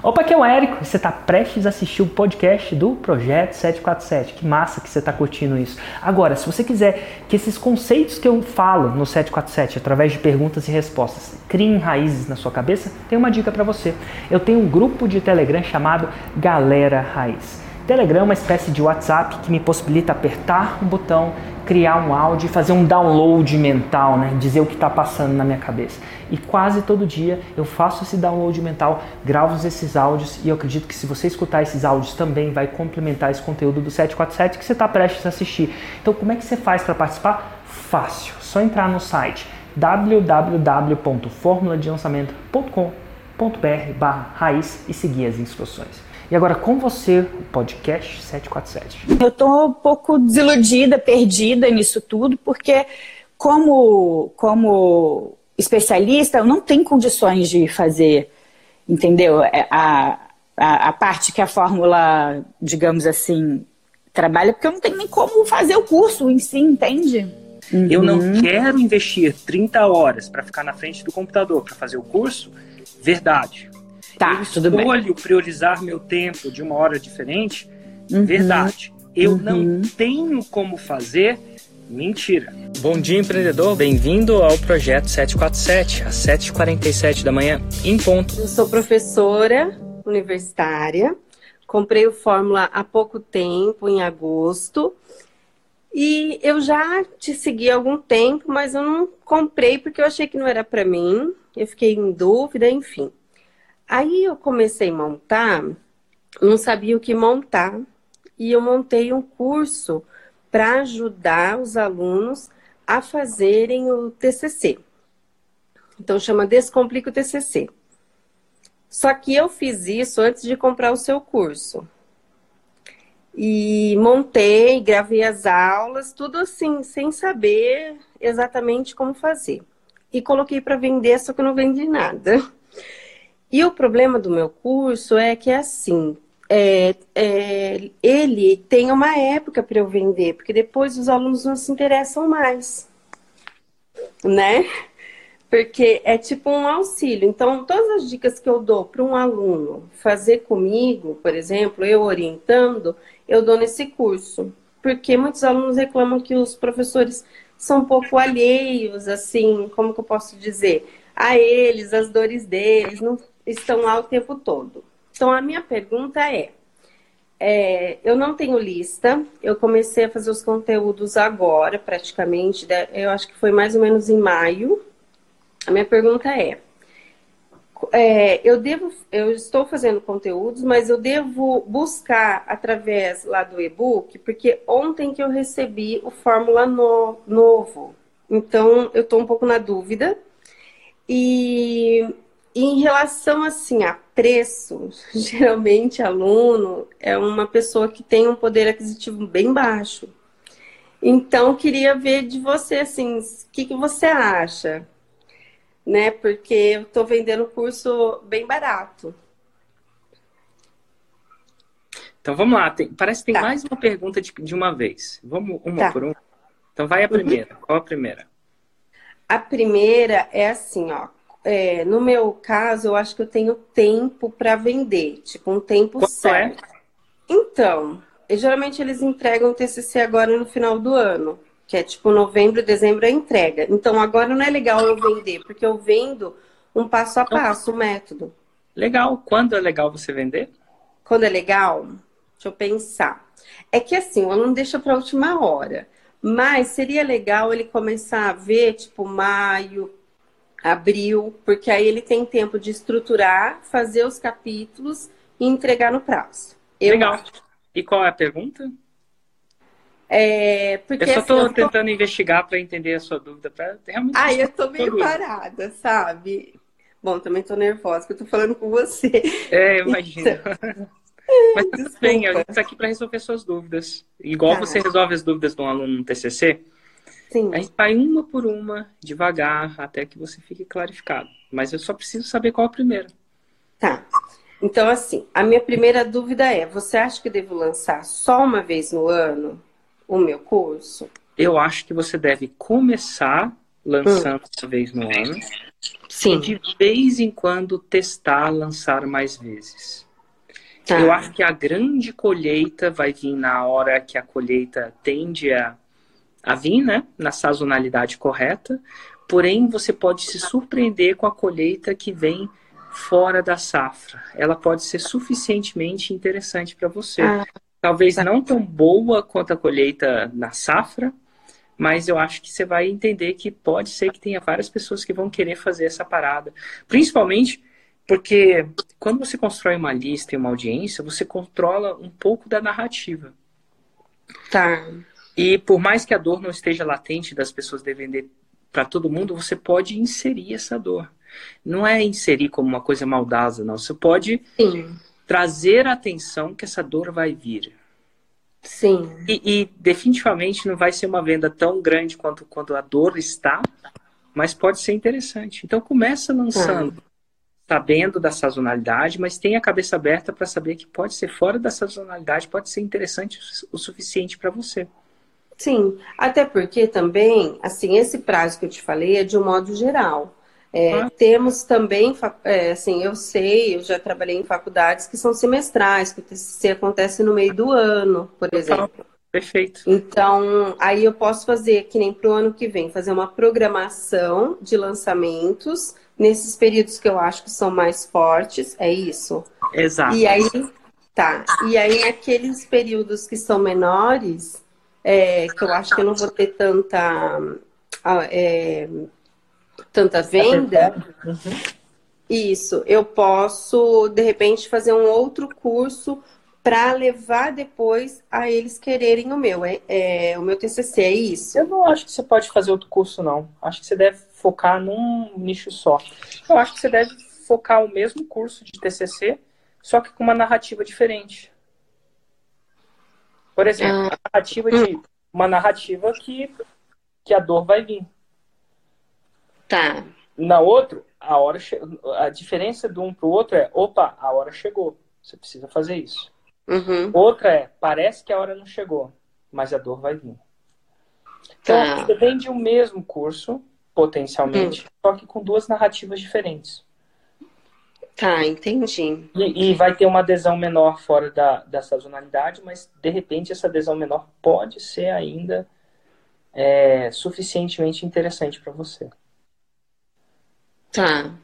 Opa, aqui é o Érico e você está prestes a assistir o podcast do Projeto 747. Que massa que você está curtindo isso. Agora, se você quiser que esses conceitos que eu falo no 747, através de perguntas e respostas, criem raízes na sua cabeça, tem uma dica para você. Eu tenho um grupo de Telegram chamado Galera Raiz. Telegram é uma espécie de WhatsApp que me possibilita apertar um botão, criar um áudio e fazer um download mental, né? dizer o que está passando na minha cabeça. E quase todo dia eu faço esse download mental, gravo esses áudios e eu acredito que se você escutar esses áudios também vai complementar esse conteúdo do 747 que você está prestes a assistir. Então, como é que você faz para participar? Fácil, só entrar no site www.formuladelançamento.com.br/raiz e seguir as instruções. E agora com você, o podcast 747. Eu estou um pouco desiludida, perdida nisso tudo, porque como, como especialista, eu não tenho condições de fazer, entendeu? É, a, a, a parte que a fórmula, digamos assim, trabalha, porque eu não tenho nem como fazer o curso em si, entende? Uhum. Eu não uhum. quero investir 30 horas para ficar na frente do computador para fazer o curso, verdade. Tá, eu tudo escolho priorizar meu tempo de uma hora diferente, uhum. verdade. Eu uhum. não tenho como fazer, mentira. Bom dia, empreendedor. Bem-vindo ao projeto 747, às 7h47 da manhã, em ponto. Eu sou professora universitária, comprei o Fórmula há pouco tempo, em agosto. E eu já te segui há algum tempo, mas eu não comprei porque eu achei que não era para mim. Eu fiquei em dúvida, enfim. Aí eu comecei a montar, não sabia o que montar, e eu montei um curso para ajudar os alunos a fazerem o TCC. Então chama Descomplica o TCC. Só que eu fiz isso antes de comprar o seu curso. E montei, gravei as aulas, tudo assim, sem saber exatamente como fazer. E coloquei para vender, só que eu não vendi nada. E o problema do meu curso é que, assim, é, é, ele tem uma época para eu vender, porque depois os alunos não se interessam mais, né? Porque é tipo um auxílio. Então, todas as dicas que eu dou para um aluno fazer comigo, por exemplo, eu orientando, eu dou nesse curso. Porque muitos alunos reclamam que os professores são um pouco alheios, assim, como que eu posso dizer? A eles, as dores deles, não estão lá o tempo todo. Então, a minha pergunta é, é, eu não tenho lista, eu comecei a fazer os conteúdos agora, praticamente, eu acho que foi mais ou menos em maio. A minha pergunta é, é, eu devo, eu estou fazendo conteúdos, mas eu devo buscar através lá do e-book, porque ontem que eu recebi o Fórmula no, novo. Então, eu estou um pouco na dúvida. E em relação assim a preço, geralmente aluno é uma pessoa que tem um poder aquisitivo bem baixo. Então queria ver de você assim, o que, que você acha, né? Porque eu estou vendendo curso bem barato. Então vamos lá, tem, parece que tem tá. mais uma pergunta de, de uma vez. Vamos uma tá. por uma. Então vai a primeira. Uhum. Qual a primeira? A primeira é assim, ó é, no meu caso, eu acho que eu tenho tempo para vender, tipo um tempo Quanto é? certo. É? Então, geralmente eles entregam o TCC agora no final do ano, que é tipo novembro, dezembro a entrega. Então agora não é legal eu vender, porque eu vendo um passo a passo, o método. Legal. Quando é legal você vender? Quando é legal? Deixa eu pensar. É que assim, o aluno deixa para a última hora. Mas seria legal ele começar a ver, tipo, maio, abril, porque aí ele tem tempo de estruturar, fazer os capítulos e entregar no prazo. Eu Legal. Acho. E qual é a pergunta? É, porque, eu só estou assim, tentando tô... investigar para entender a sua dúvida. Pra realmente ah, eu estou meio parada, sabe? Bom, também estou nervosa, porque eu estou falando com você. É, imagino. Então... Mas tudo bem, a gente está aqui para resolver suas dúvidas. Igual tá. você resolve as dúvidas de um aluno no TCC, Sim. A gente vai uma por uma, devagar, até que você fique clarificado. Mas eu só preciso saber qual a primeira. Tá. Então, assim, a minha primeira dúvida é: você acha que devo lançar só uma vez no ano o meu curso? Eu acho que você deve começar lançando hum. uma vez no ano, Sim. E de vez em quando testar, lançar mais vezes. Tá. Eu acho que a grande colheita vai vir na hora que a colheita tende a, a vir, né? Na sazonalidade correta. Porém, você pode se surpreender com a colheita que vem fora da safra. Ela pode ser suficientemente interessante para você. Ah, Talvez tá. não tão boa quanto a colheita na safra, mas eu acho que você vai entender que pode ser que tenha várias pessoas que vão querer fazer essa parada. Principalmente porque quando você constrói uma lista e uma audiência, você controla um pouco da narrativa. Tá. E por mais que a dor não esteja latente das pessoas de vender para todo mundo, você pode inserir essa dor. Não é inserir como uma coisa maldosa, não. Você pode Sim. trazer a atenção que essa dor vai vir. Sim. E, e definitivamente não vai ser uma venda tão grande quanto quando a dor está, mas pode ser interessante. Então começa lançando, sabendo da sazonalidade, mas tenha a cabeça aberta para saber que pode ser fora da sazonalidade, pode ser interessante o suficiente para você. Sim, até porque também, assim, esse prazo que eu te falei é de um modo geral. É, Ah. Temos também, é, assim, eu sei, eu já trabalhei em faculdades que são semestrais, que o TCC acontece no meio do ano, por exemplo. Perfeito. Então, aí eu posso fazer, que nem para o ano que vem, fazer uma programação de lançamentos nesses períodos que eu acho que são mais fortes, é isso? Exato. E aí, tá. E aí, naqueles períodos que são menores, é, que eu acho que eu não vou ter tanta, ah, é, tanta venda, isso, eu posso, de repente, fazer um outro curso para levar depois a eles quererem o meu. É, é, o meu TCC, é isso? Eu não acho que você pode fazer outro curso, não. Acho que você deve focar num nicho só. Eu acho que você deve focar o mesmo curso de TCC, só que com uma narrativa diferente. Por exemplo, a narrativa de uma narrativa que, que a dor vai vir. Tá. Na outra, a hora che... a diferença de um para o outro é, opa, a hora chegou. Você precisa fazer isso. Uhum. Outra é, parece que a hora não chegou, mas a dor vai vir. Então, Tá. você vende o mesmo curso, potencialmente, só que com duas narrativas diferentes. Tá, entendi. E, e vai ter uma adesão menor fora da, da sazonalidade, mas de repente essa adesão menor pode ser ainda é, suficientemente interessante para você. Tá.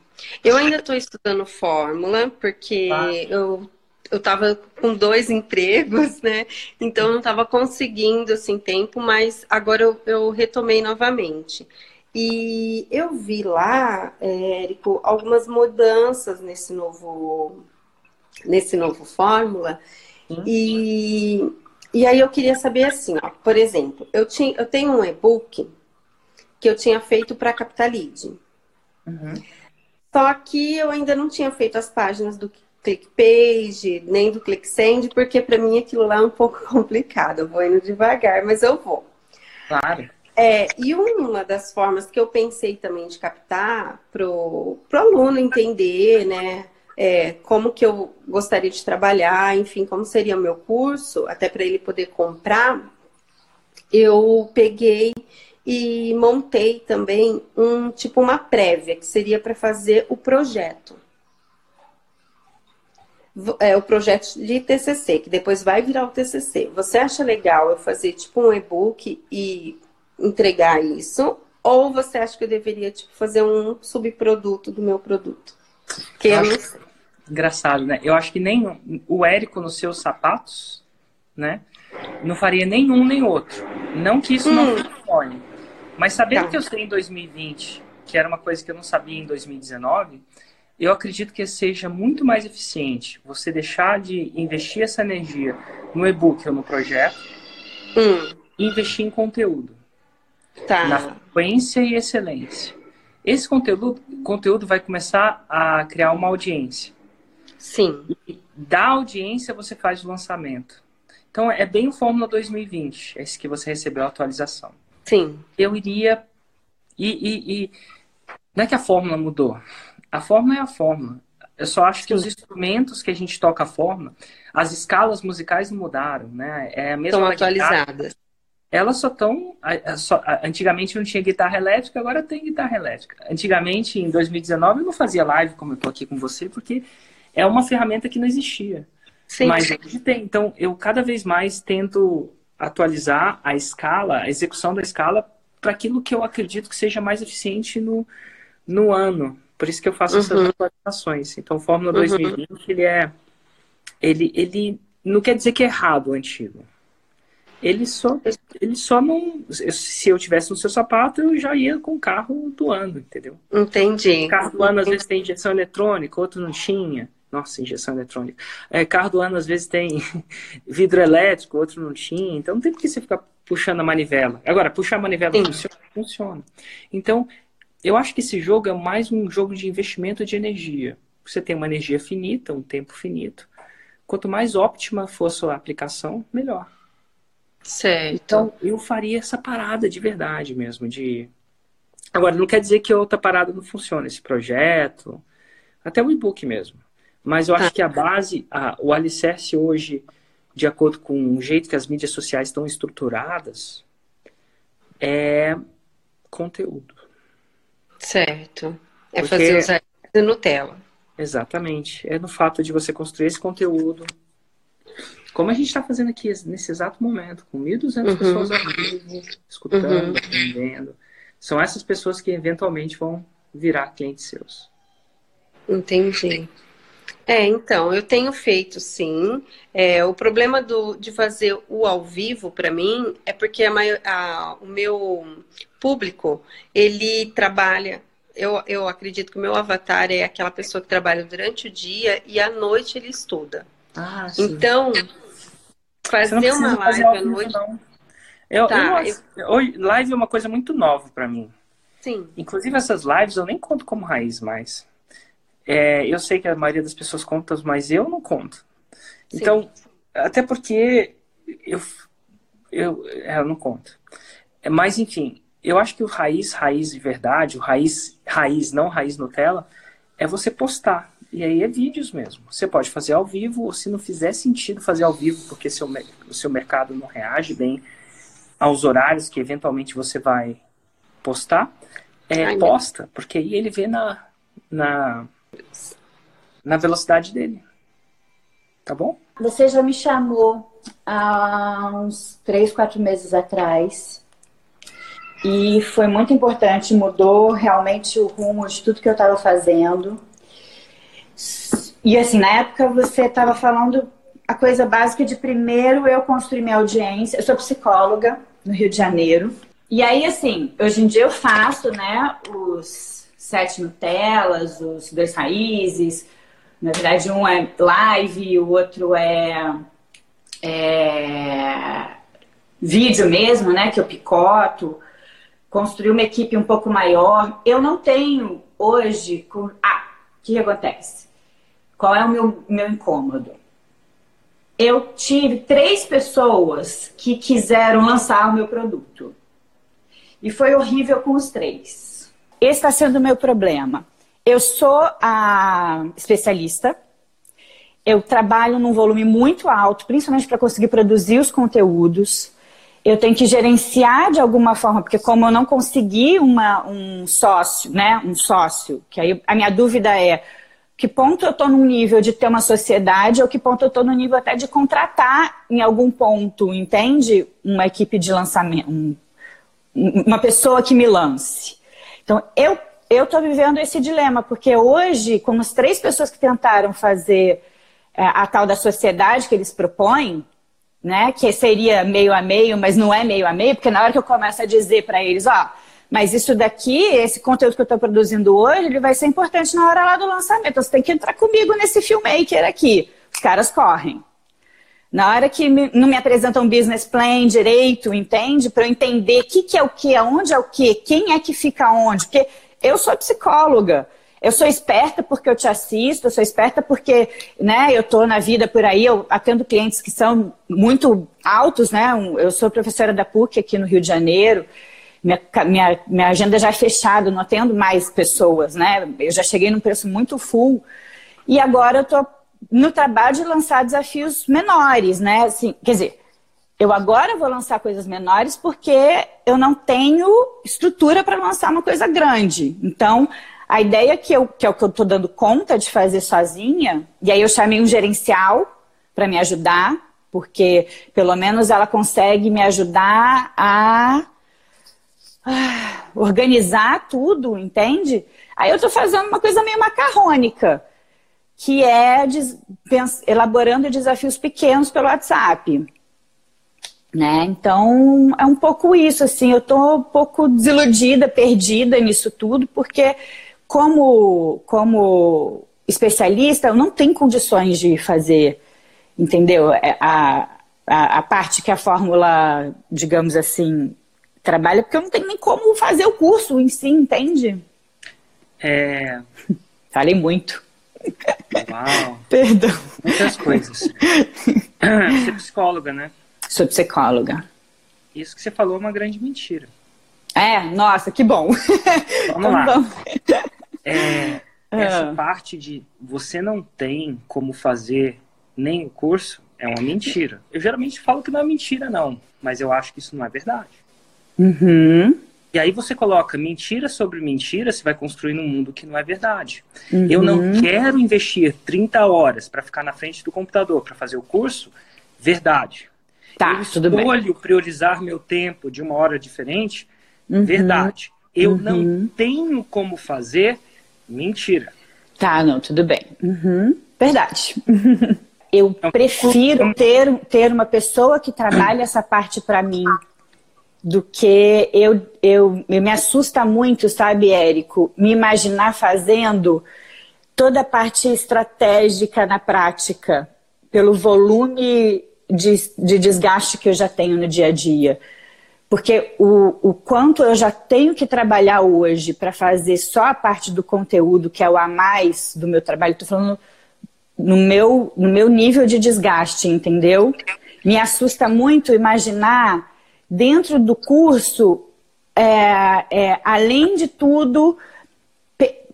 Eu ainda estou estudando fórmula, porque Tá. eu, eu tava com dois empregos, né? Então eu não estava conseguindo assim tempo, mas agora eu, eu retomei novamente. E eu vi lá, é, Érico, algumas mudanças nesse novo, nesse novo fórmula. Sim. E, e aí eu queria saber assim, ó, por exemplo, eu, tinha, eu tenho um e-book que eu tinha feito para Capitalide. Uhum. Só que eu ainda não tinha feito as páginas do ClickPage, nem do ClickSend, porque para mim aquilo lá é um pouco complicado. Eu vou indo devagar, mas eu vou. Claro. É, e uma das formas que eu pensei também de captar pro, pro aluno entender, né, é, como que eu gostaria de trabalhar, enfim, como seria o meu curso, até para ele poder comprar, eu peguei e montei também um tipo uma prévia, que seria para fazer o projeto. É o projeto de TCC, que depois vai virar o TCC. Você acha legal eu fazer tipo um e-book e entregar isso? Ou você acha que eu deveria tipo, fazer um subproduto do meu produto? Que eu não sei. Engraçado, né? Eu acho que nem o Érico nos seus sapatos, né? Não faria nenhum nem outro. Não que isso não funcione. Mas sabendo Tá. que eu sei em 2020, que era uma coisa que eu não sabia em 2019, eu acredito que seja muito mais eficiente você deixar de investir essa energia no e-book ou no projeto Hum, e investir em conteúdo, tá. na frequência e excelência. Esse conteúdo, conteúdo vai começar a criar uma audiência. Sim. Da audiência você faz o lançamento. Então é bem o Fórmula 2020, esse que você recebeu a atualização. Sim. Eu iria. E, e- e- Não é que a fórmula mudou. A fórmula é a fórmula. Eu só acho que os instrumentos que a gente toca a fórmula, as escalas musicais mudaram, né? É a mesma Estão atualizadas. Elas só estão. Antigamente não tinha guitarra elétrica, agora tem guitarra elétrica. Antigamente, em 2019, eu não fazia live como eu estou aqui com você, porque é uma ferramenta que não existia. Sim. Mas hoje tem. Então, eu cada vez mais tento atualizar a escala, a execução da escala, para aquilo que eu acredito que seja mais eficiente no, no ano. Por isso que eu faço essas uhum. atualizações. Então, o Fórmula uhum. 2020, ele é. Ele, ele não quer dizer que é errado o antigo. Ele só, ele só não. Se eu tivesse no seu sapato, eu já ia com o carro do ano, entendeu? Entendi. O carro do ano às vezes tem injeção eletrônica, outro não tinha. Nossa, injeção eletrônica. É, carro do ano às vezes tem vidro elétrico, outro não tinha. Então não tem por que você ficar puxando a manivela. Agora, puxar a manivela funciona? Funciona. Então, eu acho que esse jogo é mais um jogo de investimento de energia. Você tem uma energia finita, um tempo finito. Quanto mais óptima for a sua aplicação, melhor. Certo. Então, eu faria essa parada de verdade mesmo, de... Agora, não quer dizer que outra parada não funcione, esse projeto, até o e-book mesmo. Mas eu acho tá. que a base, a, o alicerce hoje, de acordo com o jeito que as mídias sociais estão estruturadas, é conteúdo. Certo. É Porque... fazer usar Nutella. Exatamente. É no fato de você construir esse conteúdo. Como a gente está fazendo aqui nesse exato momento, com 1.200 uhum. pessoas ao vivo, escutando, uhum. aprendendo. São essas pessoas que eventualmente vão virar clientes seus. Entendi. É, então, eu tenho feito sim. É, o problema do, de fazer o ao vivo, para mim, é porque a maior, a, o meu público, ele trabalha. Eu, eu acredito que o meu avatar é aquela pessoa que trabalha durante o dia e à noite ele estuda. Ah, então, fazer uma live fazer à noite. Não. Eu, tá, eu, eu... live é uma coisa muito nova para mim. Sim. Inclusive, essas lives eu nem conto como raiz mais. É, eu sei que a maioria das pessoas conta, mas eu não conto. Sim. Então, até porque eu, eu, é, eu não conto. É, mas, enfim, eu acho que o raiz, raiz de verdade, o raiz, raiz, não raiz Nutella, é você postar. E aí é vídeos mesmo. Você pode fazer ao vivo, ou se não fizer sentido fazer ao vivo, porque seu, o seu mercado não reage bem aos horários que eventualmente você vai postar, é, Ai, posta, porque aí ele vê na, na, na velocidade dele. Tá bom? Você já me chamou há uns três, quatro meses atrás. E foi muito importante, mudou realmente o rumo de tudo que eu estava fazendo. E assim, na época você estava falando a coisa básica de primeiro eu construir minha audiência. Eu sou psicóloga no Rio de Janeiro. E aí, assim, hoje em dia eu faço, né, os sete Nutellas, os dois raízes. Na verdade, um é live, o outro é, é vídeo mesmo, né? Que eu picoto. Construir uma equipe um pouco maior. Eu não tenho hoje. Com... Ah, o que acontece? Qual é o meu, meu incômodo? Eu tive três pessoas que quiseram lançar o meu produto. E foi horrível com os três esse está sendo o meu problema. Eu sou a especialista, eu trabalho num volume muito alto, principalmente para conseguir produzir os conteúdos. Eu tenho que gerenciar de alguma forma, porque como eu não consegui uma, um sócio, né? Um sócio, que aí a minha dúvida é que ponto eu estou no nível de ter uma sociedade ou que ponto eu estou no nível até de contratar em algum ponto, entende? Uma equipe de lançamento, um, uma pessoa que me lance. Então, eu eu estou vivendo esse dilema, porque hoje, como as três pessoas que tentaram fazer é, a tal da sociedade que eles propõem, né, que seria meio a meio, mas não é meio a meio, porque na hora que eu começo a dizer para eles, ó, mas isso daqui, esse conteúdo que eu estou produzindo hoje, ele vai ser importante na hora lá do lançamento. Você tem que entrar comigo nesse filmmaker aqui. Os caras correm. Na hora que me, não me apresentam um business plan direito, entende? Para eu entender o que, que é o que, aonde é o que, quem é que fica onde. Porque eu sou psicóloga. Eu sou esperta porque eu te assisto, eu sou esperta porque né, eu estou na vida por aí, eu atendo clientes que são muito altos, né? Eu sou professora da PUC aqui no Rio de Janeiro. Minha, minha, minha agenda já é fechada, não atendo mais pessoas, né? Eu já cheguei num preço muito full. E agora eu estou no trabalho de lançar desafios menores, né? Assim, quer dizer, eu agora vou lançar coisas menores porque eu não tenho estrutura para lançar uma coisa grande. Então, a ideia que, eu, que é o que eu estou dando conta de fazer sozinha, e aí eu chamei um gerencial para me ajudar, porque pelo menos ela consegue me ajudar a ah, organizar tudo, entende? Aí eu estou fazendo uma coisa meio macarrônica, que é des, elaborando desafios pequenos pelo WhatsApp. Né? Então, é um pouco isso, assim, eu estou um pouco desiludida, perdida nisso tudo, porque como, como especialista, eu não tenho condições de fazer, entendeu? É, a, a, a parte que a fórmula, digamos assim, trabalha, porque eu não tenho nem como fazer o curso em si, entende? É... Falei muito. Uau! Perdão. Muitas coisas. Você é psicóloga, né? Sou psicóloga. Isso que você falou é uma grande mentira. É, nossa, que bom. Vamos lá. Então, é, essa ah. parte de você não tem como fazer nem o curso é uma mentira. Eu geralmente falo que não é mentira, não, mas eu acho que isso não é verdade. Uhum. E aí você coloca mentira sobre mentira, você vai construir um mundo que não é verdade. Uhum. Eu não uhum. quero investir 30 horas para ficar na frente do computador para fazer o curso, verdade. Tá, eu tudo escolho priorizar meu tempo de uma hora diferente, uhum. verdade. Eu uhum. não tenho como fazer, mentira. Tá, não, tudo bem. Uhum. Verdade. Eu então, prefiro ter, ter uma pessoa que trabalhe essa parte para mim do que eu, eu, me assusta muito, sabe, Érico, me imaginar fazendo toda a parte estratégica na prática, pelo volume de, de desgaste que eu já tenho no dia a dia. Porque o, o quanto eu já tenho que trabalhar hoje para fazer só a parte do conteúdo, que é o a mais do meu trabalho, estou falando no meu, no meu nível de desgaste, entendeu? Me assusta muito imaginar dentro do curso, é, é, além de tudo,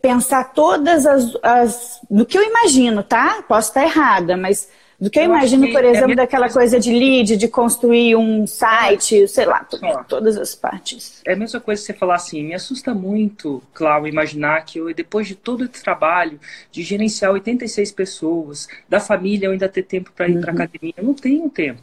pensar todas as, as. do que eu imagino, tá? Posso estar errada, mas do que eu, eu imagino, por é exemplo, é daquela coisa de lead, de construir um site, sei lá, todas as partes. É a mesma coisa que você falar assim, me assusta muito, Cláudio, imaginar que eu, depois de todo esse trabalho, de gerenciar 86 pessoas, da família eu ainda ter tempo para ir uhum. para academia. Eu não tenho tempo.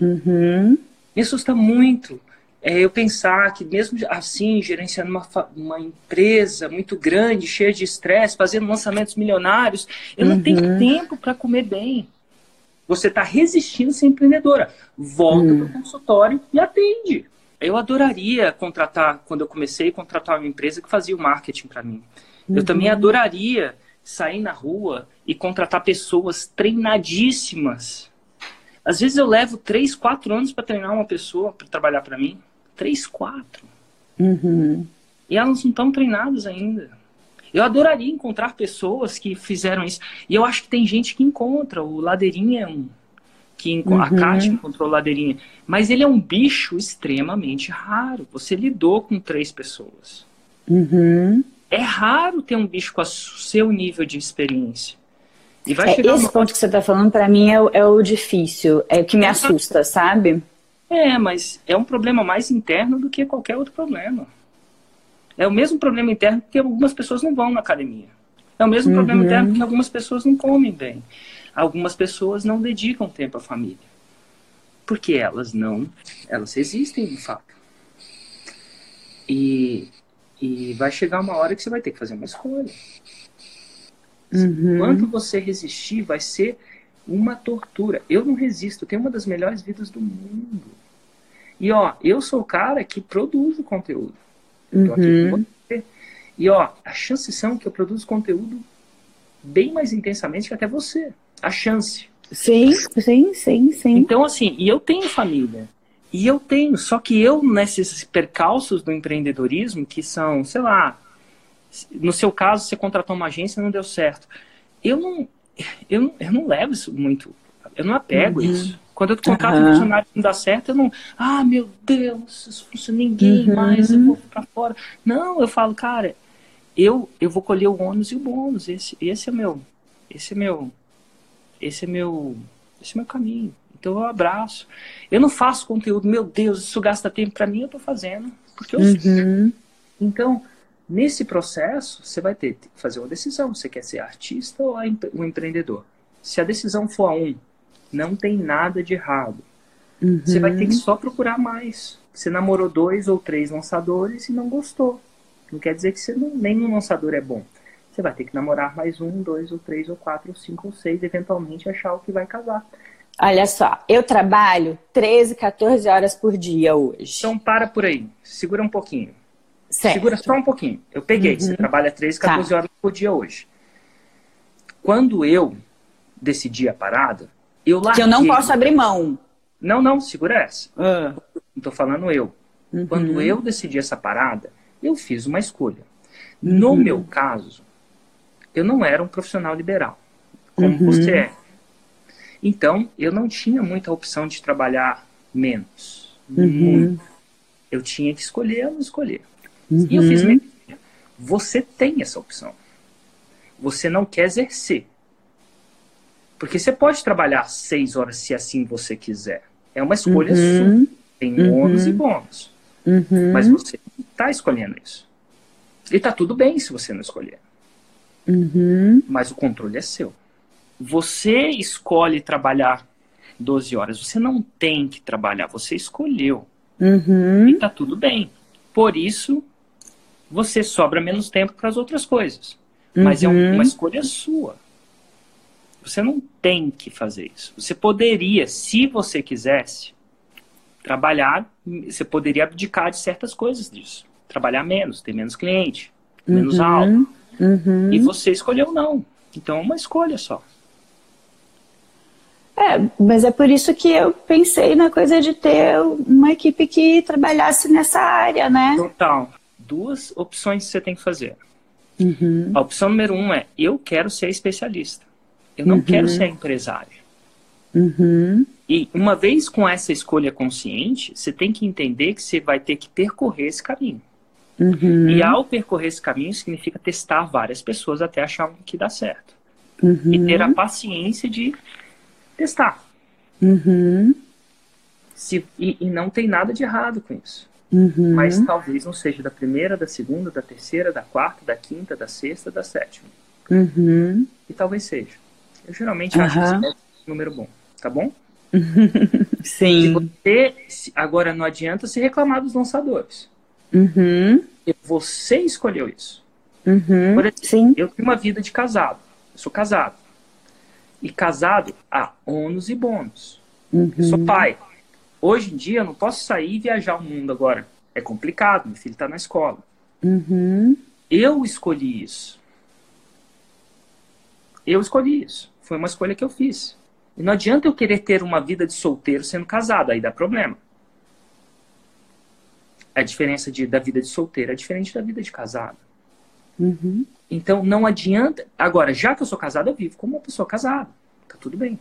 Uhum. Me assusta muito é, eu pensar que mesmo assim, gerenciando uma, uma empresa muito grande, cheia de estresse, fazendo lançamentos milionários, eu uhum. não tenho uhum. tempo para comer bem. Você está resistindo a ser empreendedora. Volta hum. para o consultório e atende. Eu adoraria contratar, quando eu comecei, contratar uma empresa que fazia o marketing para mim. Uhum. Eu também adoraria sair na rua e contratar pessoas treinadíssimas. Às vezes eu levo três, quatro anos para treinar uma pessoa para trabalhar para mim. Três, quatro. Uhum. E elas não estão treinadas ainda. Eu adoraria encontrar pessoas que fizeram isso. E eu acho que tem gente que encontra. O Ladeirinha é um. Que uhum. A Kátia encontrou o Ladeirinha. Mas ele é um bicho extremamente raro. Você lidou com três pessoas. Uhum. É raro ter um bicho com o seu nível de experiência. E vai é, esse uma... ponto que você está falando, para mim, é o, é o difícil. É o que me assusta, sabe? É, mas é um problema mais interno do que qualquer outro problema. É o mesmo problema interno que algumas pessoas não vão na academia. É o mesmo uhum. problema interno que algumas pessoas não comem bem. Algumas pessoas não dedicam tempo à família. Porque elas não, elas existem de fato. E, e vai chegar uma hora que você vai ter que fazer uma escolha. Uhum. Enquanto você resistir, vai ser uma tortura. Eu não resisto, eu tenho uma das melhores vidas do mundo. E ó, eu sou o cara que produz o conteúdo. Eu aqui com uhum. você. E ó, a chance são que eu produzo conteúdo bem mais intensamente que até você. A chance. Sim, sim, sim, sim. Então, assim, e eu tenho família. E eu tenho, só que eu, nesses percalços do empreendedorismo, que são, sei lá, no seu caso, você contratou uma agência e não deu certo. Eu não, eu não, eu não levo isso muito. Eu não apego uhum. isso. Quando eu contrato uhum. um funcionário que não dá certo, eu não. Ah, meu Deus, ninguém uhum. mais, eu vou para fora. Não, eu falo, cara, eu, eu vou colher o ônus e o bônus. Esse, esse é meu. Esse é meu. Esse é meu. esse é o meu caminho. Então eu abraço. Eu não faço conteúdo, meu Deus, isso gasta tempo para mim, eu tô fazendo, porque eu uhum. Então, nesse processo, você vai ter que fazer uma decisão. Você quer ser artista ou um empreendedor? Se a decisão for a um, não tem nada de errado. Uhum. Você vai ter que só procurar mais. Você namorou dois ou três lançadores e não gostou. Não quer dizer que você não, nenhum lançador é bom. Você vai ter que namorar mais um, dois, ou três, ou quatro, ou cinco, ou seis, eventualmente achar o que vai casar. Olha só, eu trabalho 13, 14 horas por dia hoje. Então para por aí, segura um pouquinho. Certo. Segura só um pouquinho. Eu peguei, uhum. você trabalha 13, 14 tá. horas por dia hoje. Quando eu decidi a parada, eu larguei... Que eu não posso abrir mão. Não, não, segura essa. Uh. Não tô falando eu. Uhum. Quando eu decidi essa parada, eu fiz uma escolha. No uhum. meu caso, eu não era um profissional liberal, como uhum. você é. Então, eu não tinha muita opção de trabalhar menos. Uhum. Eu tinha que escolher ou não escolher. Uhum. E eu fiz minha Você tem essa opção. Você não quer exercer. Porque você pode trabalhar seis horas se assim você quiser. É uma escolha uhum. sua. Tem uhum. ônus e bônus. Uhum. Mas você está escolhendo isso. E está tudo bem se você não escolher. Uhum. Mas o controle é seu. Você escolhe trabalhar 12 horas. Você não tem que trabalhar, você escolheu. Uhum. E tá tudo bem. Por isso, você sobra menos tempo para as outras coisas. Uhum. Mas é uma escolha sua. Você não tem que fazer isso. Você poderia, se você quisesse, trabalhar, você poderia abdicar de certas coisas disso. Trabalhar menos, ter menos cliente, menos uhum. aula. Uhum. E você escolheu não. Então é uma escolha só. É, mas é por isso que eu pensei na coisa de ter uma equipe que trabalhasse nessa área, né? Total. Duas opções que você tem que fazer. Uhum. A opção número um é: eu quero ser especialista. Eu não uhum. quero ser empresário. Uhum. E uma vez com essa escolha consciente, você tem que entender que você vai ter que percorrer esse caminho. Uhum. E ao percorrer esse caminho, significa testar várias pessoas até achar um que dá certo. Uhum. E ter a paciência de testar. Uhum. Se, e, e, não tem nada de errado com isso. Uhum. Mas talvez não seja da primeira, da segunda, da terceira, da quarta, da quinta, da sexta, da sétima. Uhum. E talvez seja. Eu geralmente acho que esse é um número bom, tá bom? Sim. Se você, agora não adianta se reclamar dos lançadores. Uhum. Você escolheu isso. Uhum. Por exemplo, Sim. eu tenho uma vida de casado. Eu sou casado. E casado há ônus e bônus. Uhum. Eu sou pai. Hoje em dia eu não posso sair e viajar o mundo agora. É complicado, meu filho está na escola. Uhum. Eu escolhi isso. Eu escolhi isso. Foi uma escolha que eu fiz. E não adianta eu querer ter uma vida de solteiro sendo casado, aí dá problema. A diferença de, da vida de solteiro é diferente da vida de casado. Uhum. Então não adianta. Agora, já que eu sou casado, eu vivo como uma pessoa casada. Tá tudo bem.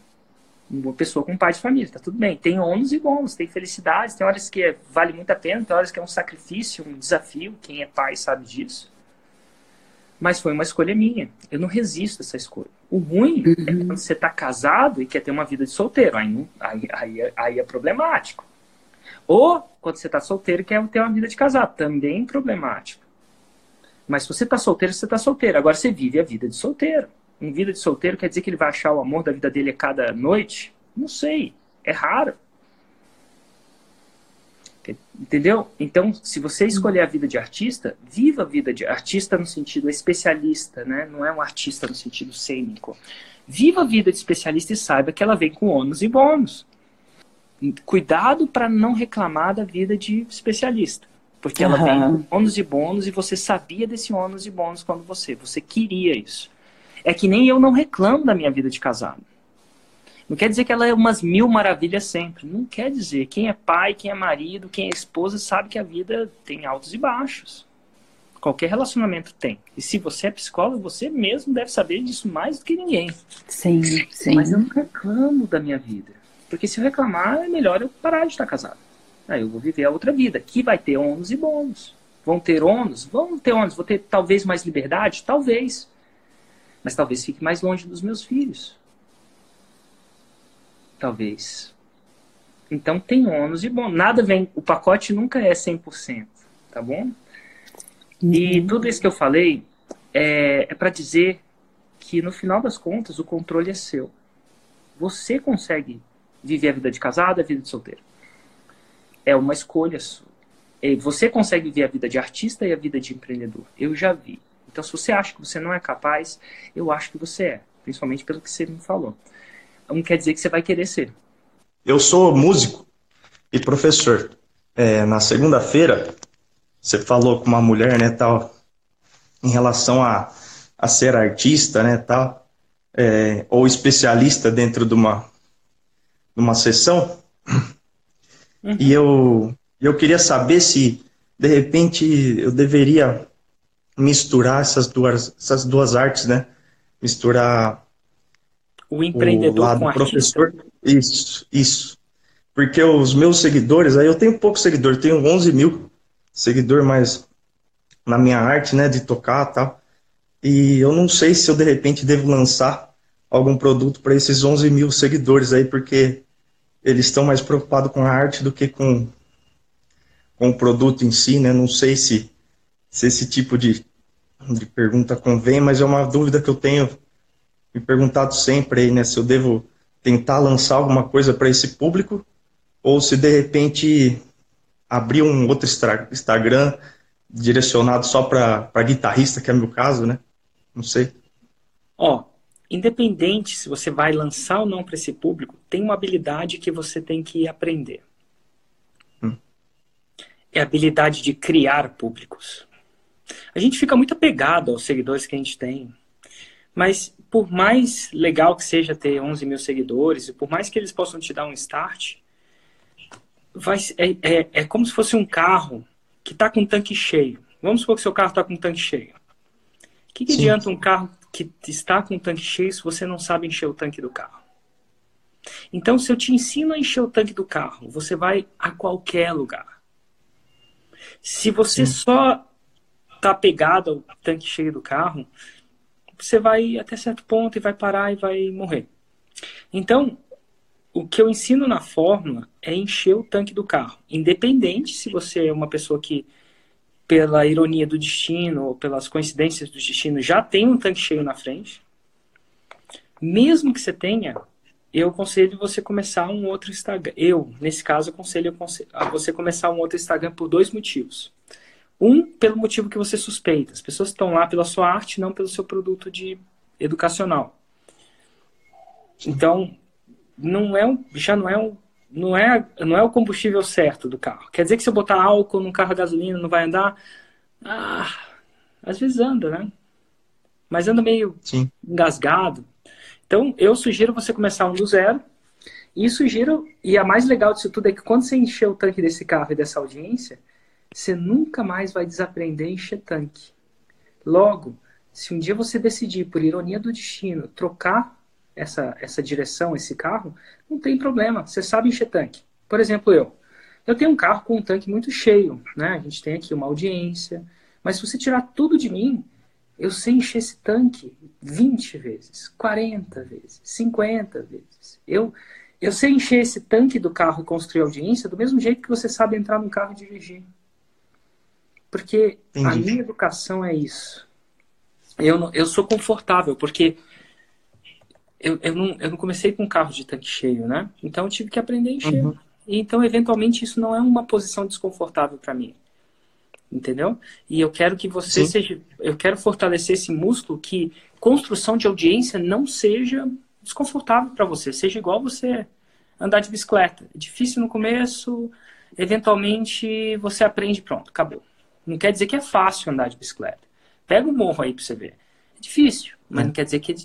Uma pessoa com pai de família, tá tudo bem. Tem ônus e bônus, tem felicidades, tem horas que é, vale muito a pena, tem horas que é um sacrifício, um desafio. Quem é pai sabe disso. Mas foi uma escolha minha. Eu não resisto a essa escolha. O ruim é uhum. é quando você tá casado e quer ter uma vida de solteiro. Aí, não, aí, aí, aí é problemático. Ou quando você tá solteiro e quer ter uma vida de casado. Também é problemático. Mas se você está solteiro, você está solteiro. Agora você vive a vida de solteiro. Um vida de solteiro quer dizer que ele vai achar o amor da vida dele a cada noite? Não sei. É raro. Entendeu? Então, se você escolher a vida de artista, viva a vida de artista no sentido especialista, né? Não é um artista no sentido cênico. Viva a vida de especialista e saiba que ela vem com ônus e bônus. Cuidado para não reclamar da vida de especialista. Porque ela uhum. vem ônus e bônus e você sabia desse ônus e bônus quando você. Você queria isso. É que nem eu não reclamo da minha vida de casado. Não quer dizer que ela é umas mil maravilhas sempre. Não quer dizer. Quem é pai, quem é marido, quem é esposa, sabe que a vida tem altos e baixos. Qualquer relacionamento tem. E se você é psicólogo, você mesmo deve saber disso mais do que ninguém. Sim, sim. Mas eu não reclamo da minha vida. Porque se eu reclamar, é melhor eu parar de estar casado. Aí eu vou viver a outra vida, que vai ter ônus e bônus. Vão ter ônus? Vão ter ônus. Vou ter talvez mais liberdade? Talvez. Mas talvez fique mais longe dos meus filhos. Talvez. Então tem ônus e bom, nada vem, o pacote nunca é 100%, tá bom? Uhum. E tudo isso que eu falei é, é para dizer que no final das contas o controle é seu. Você consegue viver a vida de casado, a vida de solteiro. É uma escolha sua. Você consegue viver a vida de artista e a vida de empreendedor. Eu já vi. Então, se você acha que você não é capaz, eu acho que você é, principalmente pelo que você me falou. Não quer dizer que você vai querer ser. Eu sou músico e professor. É, na segunda-feira, você falou com uma mulher, né, tal, em relação a, a ser artista, né, tal, é, ou especialista dentro de uma, de uma sessão. Uhum. E eu, eu queria saber se, de repente, eu deveria misturar essas duas, essas duas artes, né? Misturar o empreendedor o lado com professor. Isso, isso. Porque os meus seguidores, aí eu tenho pouco seguidor, tenho 11 mil seguidor, mas na minha arte, né, de tocar tal. E eu não sei se eu de repente devo lançar algum produto para esses 11 mil seguidores aí, porque eles estão mais preocupados com a arte do que com, com o produto em si, né? Não sei se, se esse tipo de, de pergunta convém, mas é uma dúvida que eu tenho me perguntado sempre aí, né? Se eu devo tentar lançar alguma coisa para esse público ou se de repente abrir um outro Instagram direcionado só para guitarrista, que é o meu caso, né? Não sei. Ó, independente se você vai lançar ou não para esse público, tem uma habilidade que você tem que aprender. Hum. É a habilidade de criar públicos. A gente fica muito apegado aos seguidores que a gente tem. Mas por mais legal que seja ter 11 mil seguidores, e por mais que eles possam te dar um start, vai, é, é, é como se fosse um carro que está com tanque cheio. Vamos supor que seu carro está com tanque cheio. O que, que adianta um carro que está com o tanque cheio se você não sabe encher o tanque do carro? Então, se eu te ensino a encher o tanque do carro, você vai a qualquer lugar. Se você Sim. só está pegado ao tanque cheio do carro, você vai até certo ponto e vai parar e vai morrer. Então, o que eu ensino na fórmula é encher o tanque do carro. Independente se você é uma pessoa que, pela ironia do destino ou pelas coincidências do destino, já tem um tanque cheio na frente. Mesmo que você tenha, eu aconselho você começar um outro Instagram. Eu, nesse caso, aconselho você começar um outro Instagram por dois motivos. Um, pelo motivo que você suspeita. As pessoas estão lá pela sua arte, não pelo seu produto de educacional. Então, não é um, já não é um, não é, não é o combustível certo do carro. Quer dizer que se eu botar álcool num carro a gasolina não vai andar? Ah, às vezes anda, né? Mas anda meio Sim. engasgado. Então, eu sugiro você começar um do zero. E sugiro, e a mais legal disso tudo é que quando você encher o tanque desse carro e dessa audiência, você nunca mais vai desaprender encher tanque. Logo, se um dia você decidir, por ironia do destino, trocar essa, essa direção, esse carro, não tem problema, você sabe encher tanque. Por exemplo, eu. Eu tenho um carro com um tanque muito cheio, né? A gente tem aqui uma audiência, mas se você tirar tudo de mim, eu sei encher esse tanque 20 vezes, 40 vezes, 50 vezes. Eu, eu sei encher esse tanque do carro e construir audiência do mesmo jeito que você sabe entrar num carro e dirigir. Porque Entendi. a minha educação é isso. Eu, eu sou confortável, porque eu, eu, não, eu não comecei com carro de tanque cheio, né? Então eu tive que aprender a encher. Uhum. E, então, eventualmente, isso não é uma posição desconfortável para mim. Entendeu? E eu quero que você Sim. seja. Eu quero fortalecer esse músculo que construção de audiência não seja desconfortável para você. Seja igual você andar de bicicleta. É difícil no começo, eventualmente você aprende, pronto, acabou. Não quer dizer que é fácil andar de bicicleta. Pega o morro aí para você ver. É difícil, mas é. não quer dizer que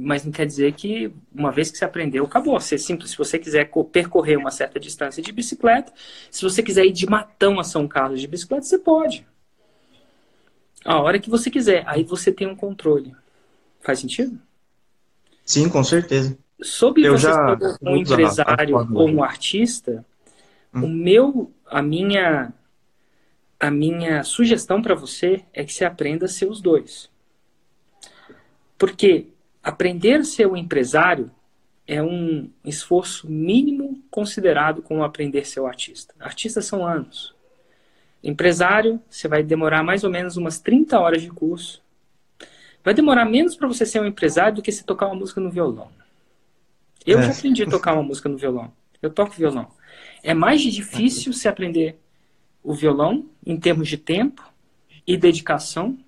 mas não quer dizer que uma vez que você aprendeu, acabou. Você simples, se você quiser percorrer uma certa distância de bicicleta, se você quiser ir de Matão a São Carlos de bicicleta, você pode. A hora que você quiser, aí você tem um controle. Faz sentido? Sim, com certeza. Sobre Eu você já... um empresário ou um artista, hum. o meu, a minha a minha sugestão para você é que você aprenda a ser os dois. Porque aprender a ser um empresário é um esforço mínimo considerado como aprender a ser artista. Artistas são anos. Empresário, você vai demorar mais ou menos umas 30 horas de curso. Vai demorar menos para você ser um empresário do que se tocar uma música no violão. Eu é. já aprendi a tocar uma música no violão. Eu toco violão. É mais difícil se aprender o violão em termos de tempo e dedicação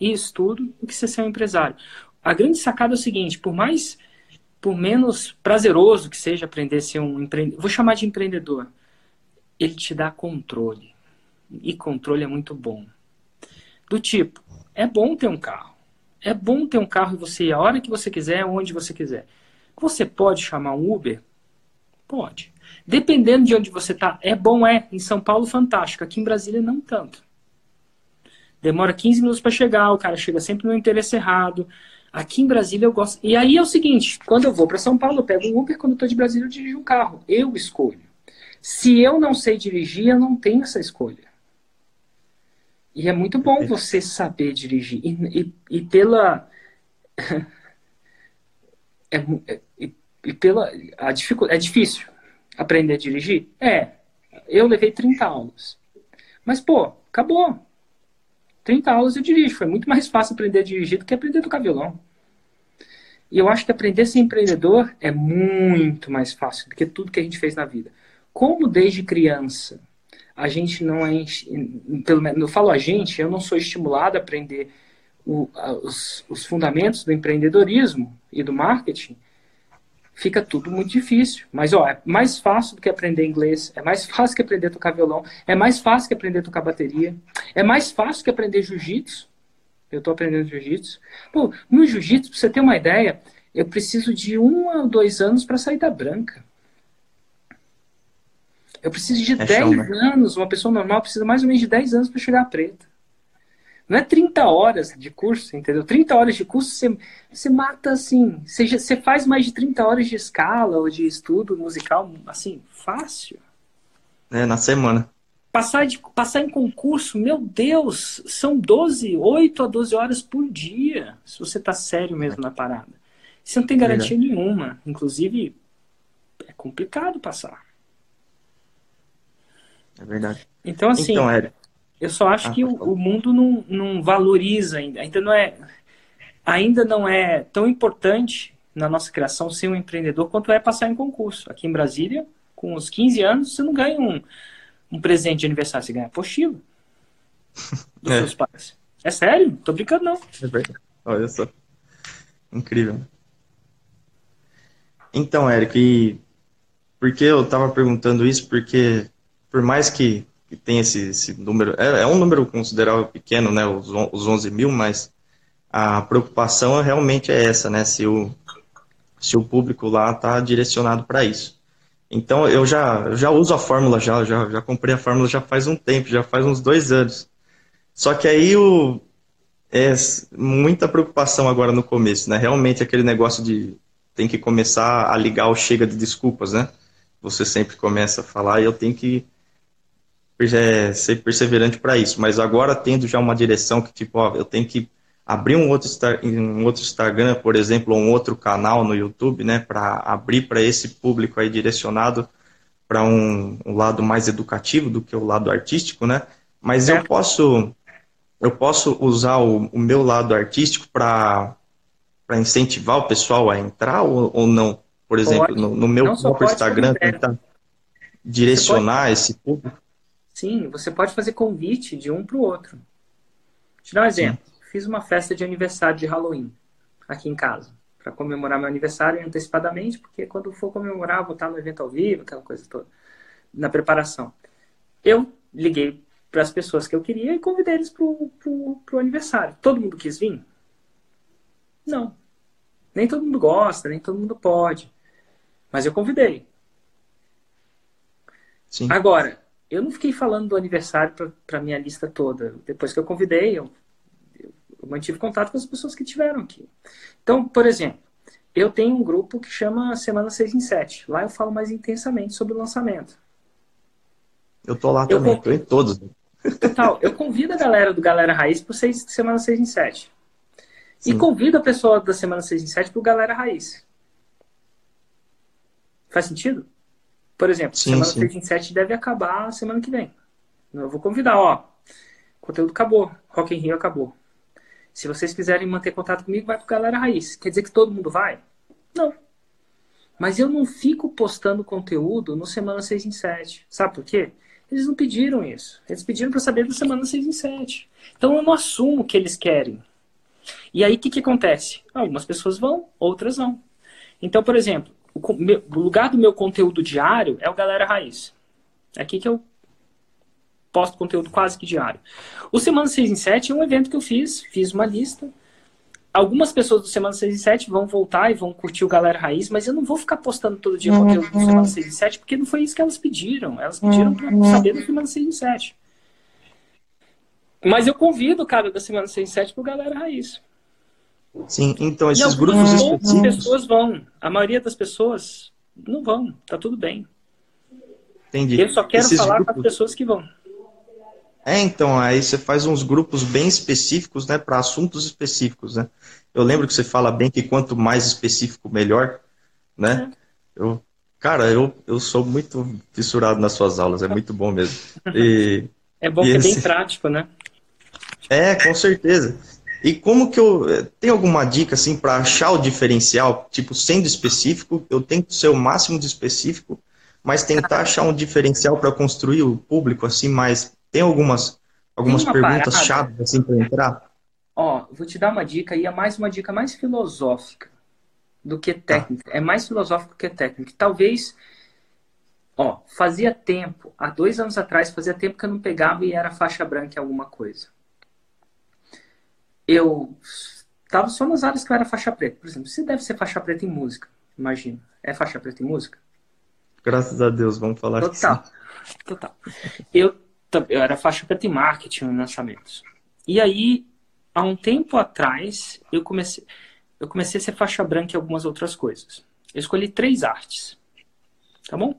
e estudo do que você ser um empresário. A grande sacada é o seguinte: por mais por menos prazeroso que seja aprender a ser um empreendedor, vou chamar de empreendedor, ele te dá controle. E controle é muito bom. Do tipo, é bom ter um carro. É bom ter um carro e você ir a hora que você quiser, onde você quiser. Você pode chamar um Uber? Pode. Dependendo de onde você está, é bom, é. Em São Paulo, fantástico. Aqui em Brasília, não tanto. Demora 15 minutos para chegar, o cara chega sempre no interesse errado. Aqui em Brasília eu gosto. E aí é o seguinte: quando eu vou para São Paulo, eu pego um Uber, quando eu estou de Brasília, eu dirijo um carro. Eu escolho. Se eu não sei dirigir, eu não tenho essa escolha. E é muito bom você saber dirigir. E, e, e pela. é, é, e, e, pela. A dificuldade, é difícil aprender a dirigir? É. Eu levei 30 aulas. Mas, pô, acabou. 30 aulas eu dirijo. Foi muito mais fácil aprender a dirigir do que aprender a tocar violão. E eu acho que aprender a ser empreendedor é muito mais fácil do que tudo que a gente fez na vida. Como desde criança a gente não é. Pelo menos, eu falo a gente, eu não sou estimulado a aprender o, os, os fundamentos do empreendedorismo e do marketing fica tudo muito difícil. Mas, ó, é mais fácil do que aprender inglês, é mais fácil que aprender a tocar violão, é mais fácil que aprender a tocar bateria, é mais fácil que aprender jiu-jitsu. Eu estou aprendendo jiu-jitsu. Pô, no jiu-jitsu, para você ter uma ideia, eu preciso de um a dois anos para sair da branca. Eu preciso de é 10 chão, né? anos, uma pessoa normal precisa mais ou menos de 10 anos para chegar preta. Não é 30 horas de curso, entendeu? 30 horas de curso você, você mata assim. Você, você faz mais de 30 horas de escala ou de estudo musical, assim, fácil. É, na semana. Passar, de, passar em concurso, meu Deus, são 12, 8 a 12 horas por dia, se você tá sério mesmo na parada. Você não tem garantia é nenhuma. Inclusive, é complicado passar. É verdade. Então, assim, então, eu só acho ah, que o, o, mundo não, não valoriza ainda. Ainda não é ainda não é tão importante na nossa criação ser um empreendedor quanto é passar em concurso. Aqui em Brasília, com os 15 anos, você não ganha um, um presente de aniversário, você ganha apostila dos é. seus pais. É sério? Tô brincando, não. É verdade. Olha só. Incrível. Então, Érico, e por que eu estava perguntando isso? Porque por mais que que tem esse, esse número. É, é, um número considerável pequeno, né, os, os 11 mil, mas a preocupação realmente é essa, né, se o, se o público lá está direcionado para isso. Então eu já, eu já uso a fórmula, já, já, já comprei a fórmula já faz um tempo, já faz uns dois anos. Só que aí o, é muita preocupação agora no começo, né? Realmente aquele negócio de tem que começar a ligar o chega de desculpas, né? Você sempre começa a falar e eu tenho que é, ser perseverante para isso. Mas agora tendo já uma direção que, tipo, ó, eu tenho que abrir um outro, um outro Instagram, por exemplo, ou um outro canal no YouTube, né, para abrir para esse público aí direcionado para um, um, lado mais educativo do que o lado artístico, né? Mas é. eu posso eu posso usar o, o meu lado artístico para para incentivar o pessoal a entrar ou, ou não? Por exemplo, no, no, meu próprio Instagram, tentar direcionar esse público. Sim, você pode fazer convite de um para o outro. Vou te dar um exemplo. Sim. Fiz uma festa de aniversário de Halloween aqui em casa, para comemorar meu aniversário antecipadamente, porque quando for comemorar, vou estar no evento ao vivo, aquela coisa toda, na preparação. Eu liguei para as pessoas que eu queria e convidei eles para o aniversário. Todo mundo quis vir? Não. Nem todo mundo gosta, nem todo mundo pode. Mas eu convidei. Sim. Agora, eu não fiquei falando do aniversário para minha lista toda. Depois que eu convidei, eu, eu, eu, mantive contato com as pessoas que tiveram aqui. Então, por exemplo, eu tenho um grupo que chama Semana 6 em 7. Lá eu falo mais intensamente sobre o lançamento. Eu tô lá eu também, tô em todos. Total. Eu convido a galera do Galera Raiz para Semana 6 em 7. Sim. E convido a pessoa da Semana 6 em 7 para o Galera Raiz. Faz sentido? Por exemplo, Sim, semana sim. 6 em 7 deve acabar semana que vem. Eu vou convidar, ó. Conteúdo acabou. Rock in Rio acabou. Se vocês quiserem manter contato comigo, vai pro Galera Raiz. Quer dizer que todo mundo vai? Não. Mas eu não fico postando conteúdo no semana 6 em 7. Sabe por quê? Eles não pediram isso. Eles pediram para saber da semana 6 em 7. Então eu não assumo que eles querem. E aí o que, que acontece? Algumas pessoas vão, outras não. Então, por exemplo, o, meu- o lugar do meu conteúdo diário é o Galera Raiz. É aqui que eu posto conteúdo quase que diário. O Semana 6 em 7 é um evento que eu fiz, fiz uma lista. Algumas pessoas do Semana 6 em 7 vão voltar e vão curtir o Galera Raiz, mas eu não vou ficar postando todo dia conteúdo do Semana 6 em 7, porque não foi isso que elas pediram. Elas pediram para saber do Semana 6 em 7. Mas eu convido o cara da Semana 6 em 7 pro Galera Raiz. Sim, então esses algumas grupos específicos. pessoas vão. A maioria das pessoas não vão. Tá tudo bem. Entendi. Eu só quero Esses falar com as grupos- pessoas que vão. É, então, aí você faz uns grupos bem específicos, né, para assuntos específicos, né? Eu lembro que você fala bem que quanto mais específico, melhor, né? Eu, cara, eu, eu sou muito fissurado nas suas aulas, é muito bom mesmo. E, É bom que é bem esse- prático, né? é, com certeza. E como que eu, eh, tem alguma dica, assim, para achar o diferencial? Tipo, sendo específico, eu tento ser o máximo de específico, mas tentar achar um diferencial para construir o público, assim, mais... Tem algumas, algumas uma perguntas parada. chaves, assim, para entrar? Ó, vou te dar uma dica e é mais uma dica mais filosófica do que técnica. É mais filosófico que técnica. Talvez, ó, fazia tempo, há dois anos atrás, fazia tempo que eu não pegava e era faixa branca em alguma coisa. Eu tava só nas áreas que eu era faixa preta. Por exemplo, você deve ser faixa preta em música, imagina. É faixa preta em música? Graças a Deus, vamos falar sim. Total. Total. Eu, eu era faixa preta em marketing em lançamentos. E aí, há um tempo atrás, eu comecei, eu comecei a ser faixa branca em algumas outras coisas. Eu escolhi três artes. Tá bom?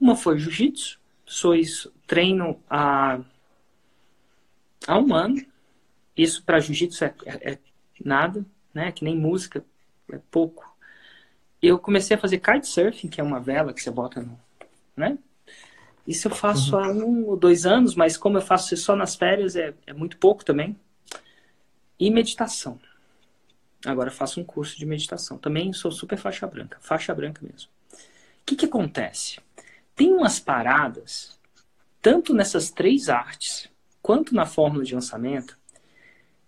Uma foi jiu-jitsu. Sou isso, treino há, há um ano. Isso para jiu-jitsu é, é- é nada, né? Que nem música, é pouco. Eu comecei a fazer kitesurfing, que é uma vela que você bota no, né? Isso eu faço há um ou dois anos, mas como eu faço só nas férias, é, é muito pouco também. E meditação. Agora eu faço um curso de meditação. Também sou super faixa branca, faixa branca mesmo. O que, que acontece? Tem umas paradas, tanto nessas três artes, quanto na fórmula de lançamento,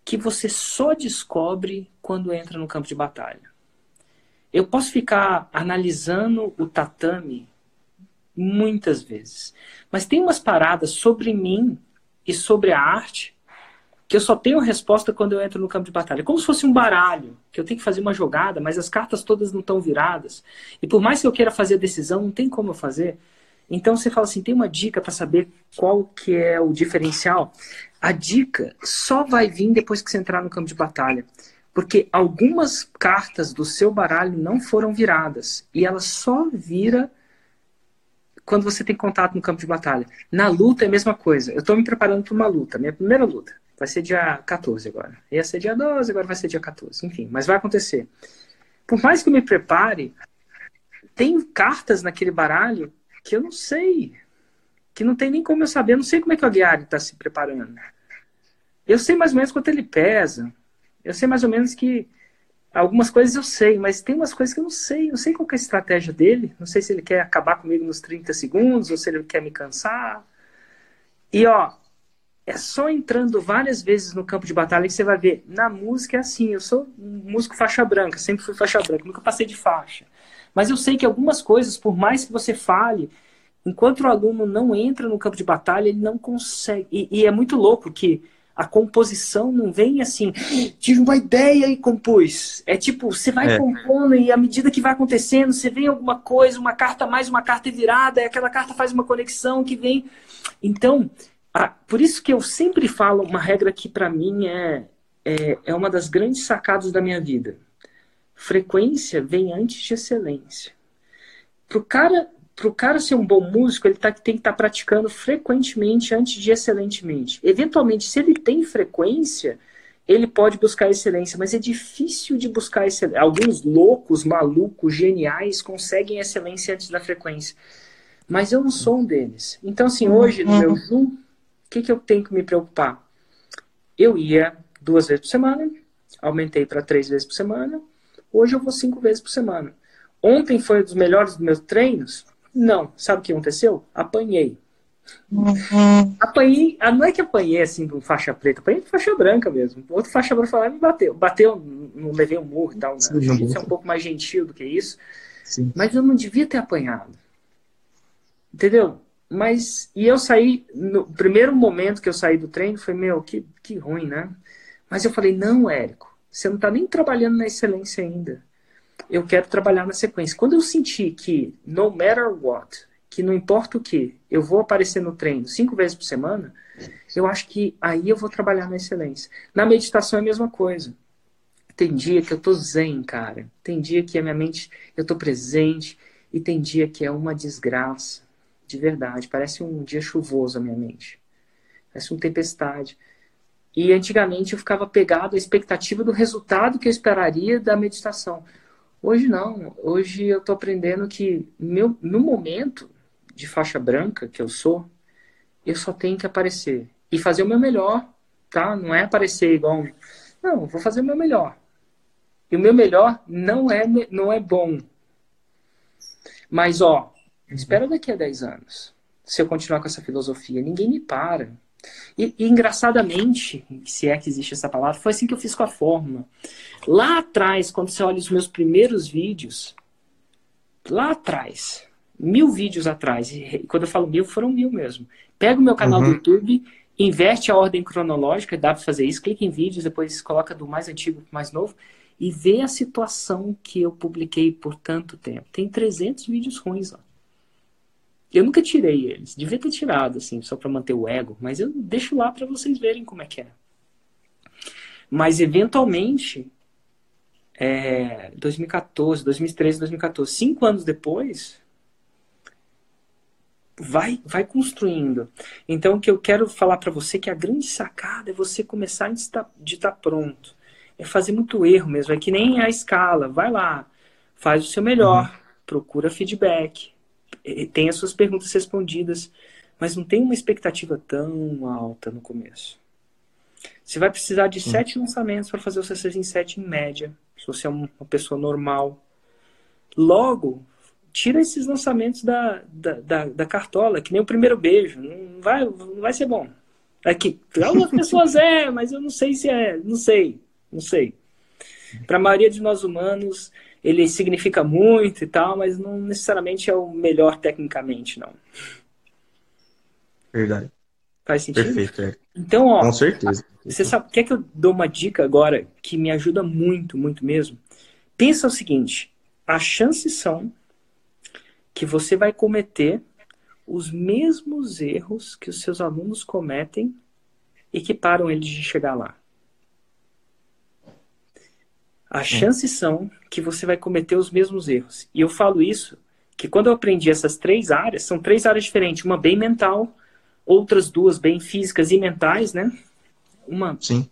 que você só descobre quando entra no campo de batalha. Eu posso ficar analisando o tatame muitas vezes. Mas tem umas paradas sobre mim e sobre a arte que eu só tenho resposta quando eu entro no campo de batalha. Como se fosse um baralho, que eu tenho que fazer uma jogada, mas as cartas todas não estão viradas. E por mais que eu queira fazer a decisão, não tem como eu fazer. Então você fala assim, tem uma dica para saber qual que é o diferencial? A dica só vai vir depois que você entrar no campo de batalha. Porque algumas cartas do seu baralho não foram viradas. E ela só vira quando você tem contato no campo de batalha. Na luta é a mesma coisa. Eu estou me preparando para uma luta, minha primeira luta. Vai ser dia 14 agora. Ia ser dia 12, agora vai ser dia 14. Enfim, mas vai acontecer. Por mais que eu me prepare, tem cartas naquele baralho que eu não sei. Que não tem nem como eu saber. Eu não sei como é que o Aguiar está se preparando. Eu sei mais ou menos quanto ele pesa. Eu sei mais ou menos que algumas coisas eu sei, mas tem umas coisas que eu não sei. Não sei qual é a estratégia dele. Não sei se ele quer acabar comigo nos 30 segundos ou se ele quer me cansar. E ó, é só entrando várias vezes no campo de batalha que você vai ver. Na música é assim. Eu sou um músico faixa branca, sempre fui faixa branca, nunca passei de faixa. Mas eu sei que algumas coisas, por mais que você fale, enquanto o aluno não entra no campo de batalha, ele não consegue. E, e é muito louco que a composição não vem assim, tive uma ideia e compus. É tipo, você vai É. compondo e à medida que vai acontecendo, você vê alguma coisa, uma carta mais, uma carta virada, e aquela carta faz uma conexão que vem. Então, por isso que eu sempre falo uma regra que para mim é, é, é uma das grandes sacadas da minha vida. Frequência vem antes de excelência. Pro cara, pro cara ser um bom músico, ele tá, tem que estar praticando frequentemente antes de excelentemente. Eventualmente, se ele tem frequência, ele pode buscar excelência, mas é difícil de buscar excelência. Alguns loucos, malucos, geniais conseguem excelência antes da frequência. Mas eu não sou um deles. Então, assim, hoje, no meu Zoom, o que, que eu tenho que me preocupar? Eu ia duas vezes por semana, aumentei para três vezes por semana. Hoje eu vou cinco vezes por semana. Ontem foi um dos melhores dos meus treinos? Não. Sabe o que aconteceu? Apanhei. Uhum. Apanhei, ah, não é que apanhei assim com faixa preta, apanhei com faixa branca mesmo. Outro faixa branca falar me bateu. Bateu, não levei um murro e tal. Né? Isso é um pouco mais gentil do que isso. Sim. Mas eu não devia ter apanhado. Entendeu? Mas, e eu saí, no primeiro momento que eu saí do treino, foi, meu, que, que ruim, né? Mas eu falei, não, Érico, você não tá nem trabalhando na excelência ainda. Eu quero trabalhar na sequência. Quando eu senti que, no matter what, que não importa o que, eu vou aparecer no treino cinco vezes por semana, eu acho que aí eu vou trabalhar na excelência. Na meditação é a mesma coisa. Tem dia que eu tô zen, cara. Tem dia que a minha mente, eu tô presente. E tem dia que é uma desgraça. De verdade. Parece um dia chuvoso a minha mente. Parece uma tempestade. E antigamente eu ficava pegado à expectativa do resultado que eu esperaria da meditação. Hoje não. Hoje eu tô aprendendo que meu, no momento de faixa branca que eu sou, eu só tenho que aparecer e fazer o meu melhor, tá? Não é aparecer igual, não, vou fazer o meu melhor. E o meu melhor não é não é bom. Mas ó, espera daqui a 10 anos. Se eu continuar com essa filosofia, ninguém me para. E, e, engraçadamente, se é que existe essa palavra, foi assim que eu fiz com a fórmula. Lá atrás, quando você olha os meus primeiros vídeos, lá atrás, mil vídeos atrás. E quando eu falo mil, foram mil mesmo. Pega o meu canal uhum. do YouTube, inverte a ordem cronológica, dá para fazer isso, clica em vídeos, depois coloca do mais antigo para o mais novo e vê a situação que eu publiquei por tanto tempo. Tem 300 vídeos ruins lá. Eu nunca tirei eles. Devia ter tirado, assim, só para manter o ego, mas eu deixo lá para vocês verem como é que é. Mas, eventualmente, é, 2014, 2013, 2014, cinco anos depois, vai vai construindo. Então, o que eu quero falar para você é que a grande sacada é você começar de estar, de estar pronto. É fazer muito erro mesmo. É que nem a escala. Vai lá, faz o seu melhor, uhum. procura feedback, tem as suas perguntas respondidas, mas não tem uma expectativa tão alta no começo. Você vai precisar de sete lançamentos para fazer o C6 em 7 em média, se você é uma pessoa normal. Logo, tira esses lançamentos da, da, da, da, cartola, que nem o primeiro beijo. Não vai, não vai ser bom. É que algumas pessoas é, mas eu não sei se é. Não sei. Não sei. Para a maioria de nós humanos, ele significa muito e tal, mas não necessariamente é o melhor tecnicamente, não. Verdade. Faz sentido? Perfeito, é. Então, ó. Com certeza. Você sabe, quer que eu dou uma dica agora que me ajuda muito, muito mesmo? Pensa o seguinte: as chances são que você vai cometer os mesmos erros que os seus alunos cometem e que param eles de chegar lá. As hum. chances são que você vai cometer os mesmos erros. E eu falo isso que quando eu aprendi essas três áreas, são três áreas diferentes, uma bem mental, outras duas bem físicas e mentais, né? Uma. Sim.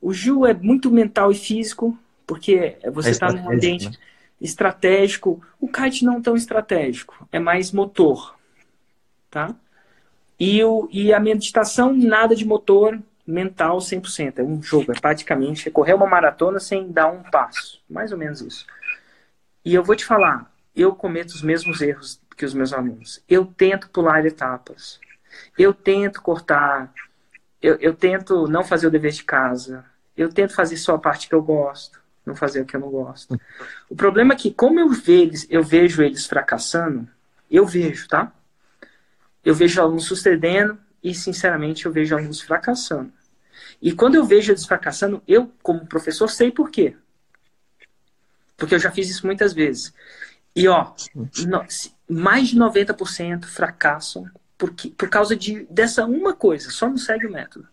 O Ju é muito mental e físico, porque você está é num ambiente. Né? estratégico. O kite não tão estratégico, é mais motor, tá? E, o, e a meditação, nada de motor, mental 100%. É um jogo, é praticamente correr uma maratona sem dar um passo. Mais ou menos isso. E eu vou te falar, eu cometo os mesmos erros que os meus alunos. Eu tento pular etapas. Eu tento cortar. Eu, eu tento não fazer o dever de casa. Eu tento fazer só a parte que eu gosto não fazer o que eu não gosto. O problema é que, como eu, vejo, eu vejo eles fracassando, eu vejo, tá? Eu vejo alunos sucedendo e, sinceramente, eu vejo alunos fracassando. E quando eu vejo eles fracassando, eu, como professor, sei por quê. Porque eu já fiz isso muitas vezes. E, ó, no, mais de 90% fracassam porque, por causa de, dessa uma coisa, só não segue o método.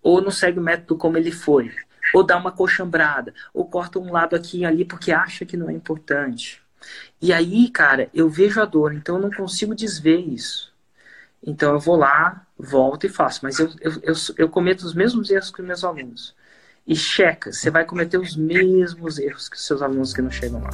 Ou não segue o método como ele foi ou dá uma coxambrada, ou corta um lado aqui e ali porque acha que não é importante. E aí, cara, eu vejo a dor, então eu não consigo desver isso. Então eu vou lá, volto e faço. Mas eu, eu, eu, eu cometo os mesmos erros que os meus alunos. e checa, você vai cometer os mesmos erros que os seus alunos que não chegam lá.